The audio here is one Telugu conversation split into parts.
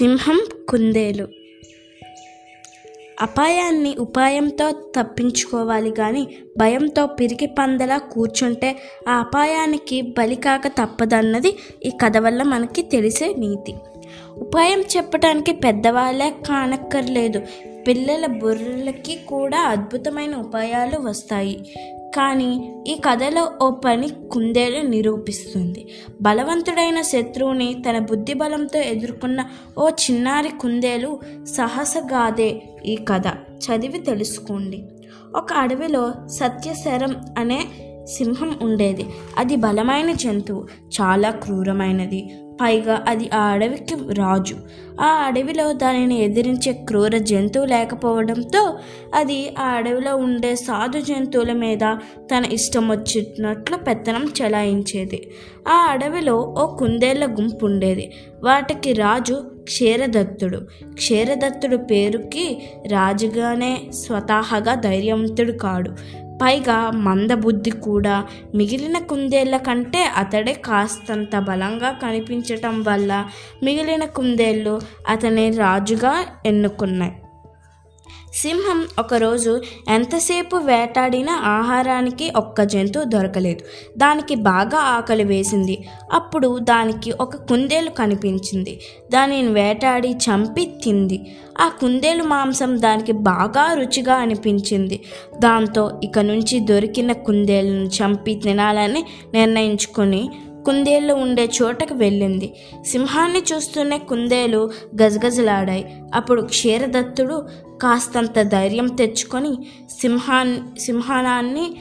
సింహం కుందేలు. అపాయాన్ని ఉపాయంతో తప్పించుకోవాలి కానీ భయంతో పిరికి పందలా కూర్చుంటే ఆ అపాయానికి బలికాక తప్పదన్నది ఈ కథ వల్ల మనకి తెలిసే నీతి. ఉపాయం చెప్పడానికి పెద్దవాళ్ళే కానక్కర్లేదు. పిల్లల బుర్రలకి కూడా అద్భుతమైన ఉపాయాలు వస్తాయి. కానీ ఈ కథలో ఓ పని కుందేలు నిరూపిస్తుంది. బలవంతుడైన శత్రువుని తన బుద్ధి బలంతో ఎదుర్కొన్న ఓ చిన్నారి కుందేలు సాహసగాదే ఈ కథ. చదివి తెలుసుకోండి. ఒక అడవిలో సత్యశరం అనే సింహం ఉండేది. అది బలమైన జంతువు చాలా క్రూరమైనది. పైగా అది ఆ అడవికి రాజు. ఆ అడవిలో దానిని ఎదిరించే క్రూర జంతువు లేకపోవడంతో అది ఆ అడవిలో ఉండే సాధు జంతువుల మీద తన ఇష్టం వచ్చినట్లు పెత్తనం చెలాయించేది. ఆ అడవిలో ఓ కుందేళ్ళ గుంపు ఉండేది. వాటికి రాజు క్షీరదత్తుడు. క్షీరదత్తుడు పేరుకి రాజుగానే స్వతహాగా ధైర్యవంతుడు కాడు. పైగా మందబుద్ధి కూడా. మిగిలిన కుందేళ్ళ కంటే అతడే కాస్తంత బలంగా కనిపించటం వల్ల మిగిలిన కుందేళ్ళు అతని రాజుగా ఎన్నుకున్నాయి. సింహం ఒకరోజు ఎంతసేపు వేటాడినా ఆహారానికి ఒక్క జంతువు దొరకలేదు. దానికి బాగా ఆకలి వేసింది. అప్పుడు దానికి ఒక కుందేలు కనిపించింది. దానిని వేటాడి చంపి తింది. ఆ కుందేలు మాంసం దానికి బాగా రుచిగా అనిపించింది. దాంతో ఇక నుంచి దొరికిన కుందేలను చంపి తినాలని నిర్ణయించుకొని కుందేళ్ళు ఉండే చోటకు వెళ్ళింది. సింహాన్ని చూస్తూనే కుందేలు గజగజలాడాయి. అప్పుడు క్షీరదత్తుడు కాస్తంత ధైర్యం తెచ్చుకొని సింహాన్ సింహానాన్ని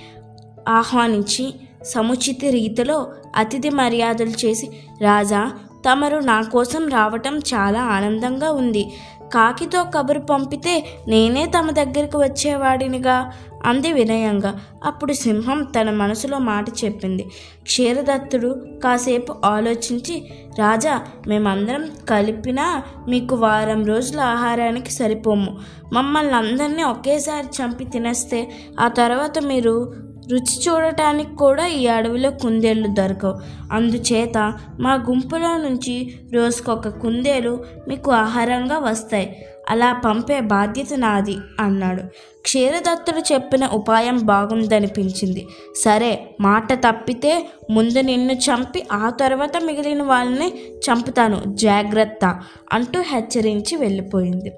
ఆహ్వానించి సముచిత రీతిలో అతిథి మర్యాదలు చేసి రాజా తమరు నా కోసం రావటం చాలా ఆనందంగా ఉంది. కాకితో కబురు పంపితే నేనే తమ దగ్గరికి వచ్చేవాడినిగా అంది వినయంగా. అప్పుడు సింహం తన మనసులో మాట చెప్పింది. క్షీరదత్తుడు కాసేపు ఆలోచించి రాజా మేమందరం కలిపినా మీకు వారం రోజుల ఆహారానికి సరిపోము. మమ్మల్ని అందరినీ ఒకేసారి చంపి తినేస్తే ఆ తర్వాత మీరు రుచి చూడటానికి కూడా ఈ అడవిలో కుందేళ్ళు దొరకవు. అందుచేత మా గుంపులో నుంచి రోజుకొక కుందేలు మీకు ఆహారంగా వస్తాయి. అలా పంపే బాధ్యత నాది అన్నాడు. క్షీరదత్తుడు చెప్పిన ఉపాయం బాగుందనిపించింది. సరే మాట తప్పితే ముందు నిన్ను చంపి ఆ తర్వాత మిగిలిన వాళ్ళని చంపుతాను జాగ్రత్త అంటూ హెచ్చరించి వెళ్ళిపోయింది.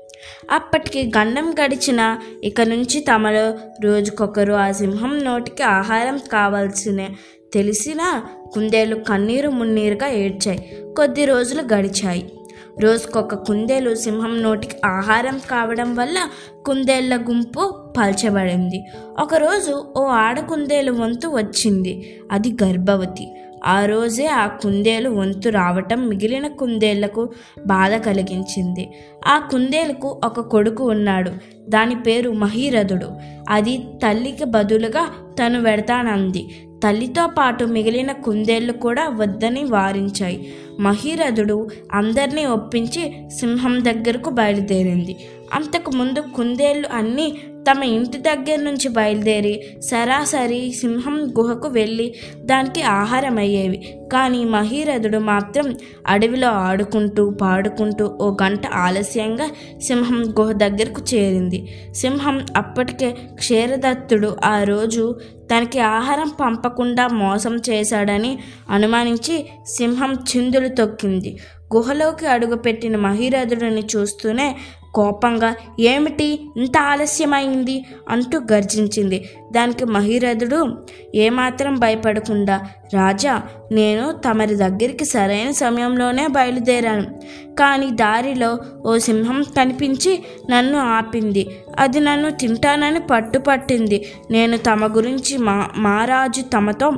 అప్పటికి గండం గడిచిన ఇక నుంచి తమలో రోజుకొకరు ఆ సింహం నోటికి ఆహారం కావాల్సిన తెలిసినా కుందేలు కన్నీరు మున్నీరుగా ఏడ్చాయి. కొద్ది రోజులు గడిచాయి. రోజుకొక కుందేలు సింహం నోటికి ఆహారం కావడం వల్ల కుందేళ్ళ గుంపు పల్చబడింది. ఒకరోజు ఓ ఆడ కుందేలు వంతు వచ్చింది. అది గర్భవతి. ఆ రోజే ఆ కుందేలు వంతు రావటం మిగిలిన కుందేళ్ళకు బాధ కలిగించింది. ఆ కుందేలుకు ఒక కొడుకు ఉన్నాడు. దాని పేరు మహీరథుడు. అది తల్లికి బదులుగా తను వెడతానంది. తల్లితో పాటు మిగిలిన కుందేళ్ళు కూడా వద్దని వారించాయి. మహీరథుడు అందరినీ ఒప్పించి సింహం దగ్గరకు బయలుదేరింది. అంతకు ముందు కుందేళ్ళు అన్నీ తమ ఇంటి దగ్గర నుంచి బయలుదేరి సరాసరి సింహం గుహకు వెళ్ళి దానికి ఆహారం అయ్యేవి కానీ మహీరథుడు మాత్రం అడవిలో ఆడుకుంటూ పాడుకుంటూ ఓ గంట ఆలస్యంగా సింహం గుహ దగ్గరకు చేరింది. సింహం అప్పటికే క్షీరదత్తుడు ఆ రోజు తనకి ఆహారం పంపకుండా మోసం చేశాడని అనుమానించి సింహం చిందులు తొక్కింది. గుహలోకి అడుగుపెట్టిన మహీరథుడిని చూస్తూనే కోపంగా ఏమిటి? ఇంత ఆలస్యమైంది? అంటూ గర్జించింది. దానికి మహీరథుడు ఏమాత్రం భయపడకుండా రాజా నేను తమరి దగ్గరికి సరైన సమయంలోనే బయలుదేరాను. కానీ దారిలో ఓ సింహం కనిపించి నన్ను ఆపింది. అది నన్ను తింటానని పట్టుపట్టింది. నేను తమ గురించి మా మహారాజు తమతో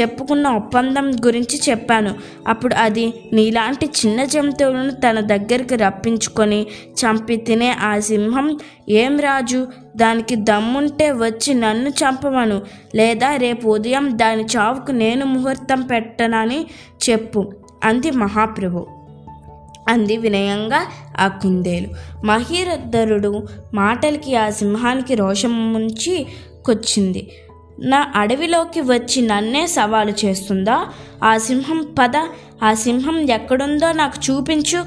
చెప్పుకున్న ఒప్పందం గురించి చెప్పాను. అప్పుడు అది నీలాంటి చిన్న జంతువులను తన దగ్గరికి రప్పించుకొని చంపి తినే ఆ సింహం ఏం రాజు దానికి దమ్ముంటే వచ్చి నన్ను చంపమను లేదా రేపు ఉదయం దాని చావుకు నేను ముహూర్తం పెట్టనని చెప్పు అంది మహాప్రభు. అంది వినయంగా ఆ కుందేలు. మహీరధరుడు మాటలకి ఆ సింహానికి రోషం ముంచి కొచ్చింది. నా అడవిలోకి వచ్చి నన్నే సవాలు చేస్తుందా? ఆ సింహం పద ఆ సింహం ఎక్కడుందో నాకు చూపించు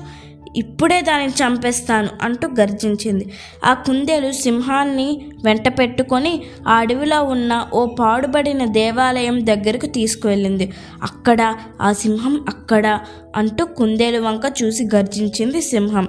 ఇప్పుడే దానిని చంపేస్తాను అంటూ గర్జించింది. ఆ కుందేలు సింహాన్ని వెంట పెట్టుకొని ఆ అడవిలో ఉన్న ఓ పాడుబడిన దేవాలయం దగ్గరకు తీసుకువెళ్ళింది. అక్కడ ఆ సింహం అక్కడ అంటూ కుందేలు వంక చూసి గర్జించింది సింహం.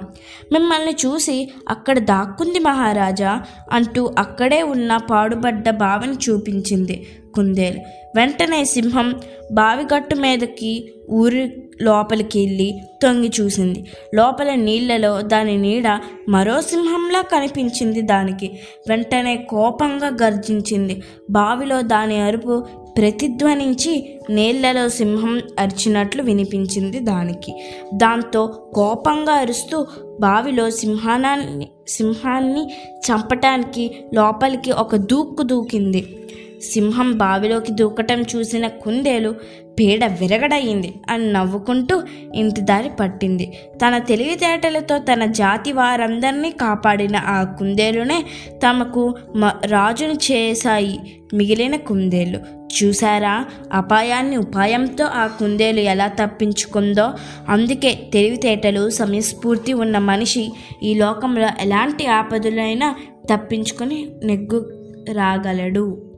మిమ్మల్ని చూసి అక్కడ దాక్కుంది మహారాజా అంటూ అక్కడే ఉన్న పాడుబడ్డ బావిని చూపించింది. కుందేలు వెంటనే సింహం బావిగట్టు మీదకి ఊరి లోపలికి వెళ్ళి తొంగి చూసింది. లోపల నీళ్ళలో దాని నీడ మరో సింహంలా కనిపించింది దానికి. వెంటనే కోపంగా గర్జించింది. బావిలో దాని అరుపు ప్రతిధ్వనించి నీళ్ళలో సింహం అరిచినట్లు వినిపించింది దానికి. దాంతో కోపంగా అరుస్తూ బావిలో సింహానాన్ని సింహాన్ని చంపటానికి లోపలికి ఒక దూక్కు దూకింది. సింహం బావిలోకి దూకటం చూసిన కుందేలు పీడ విరగడయింది అని నవ్వుకుంటూ ఇంటి దారి పట్టింది. తన తెలివితేటలతో తన జాతి వారందరినీ కాపాడిన ఆ కుందేలునే తమకు మ రాజును చేశాయి మిగిలిన కుందేలు. చూసారా అపాయాన్ని ఉపాయంతో ఆ కుందేలు ఎలా తప్పించుకుందో. అందుకే తెలివితేటలు సమయస్ఫూర్తి ఉన్న మనిషి ఈ లోకంలో ఎలాంటి ఆపదలైనా తప్పించుకొని నెగ్గు రాగలడు.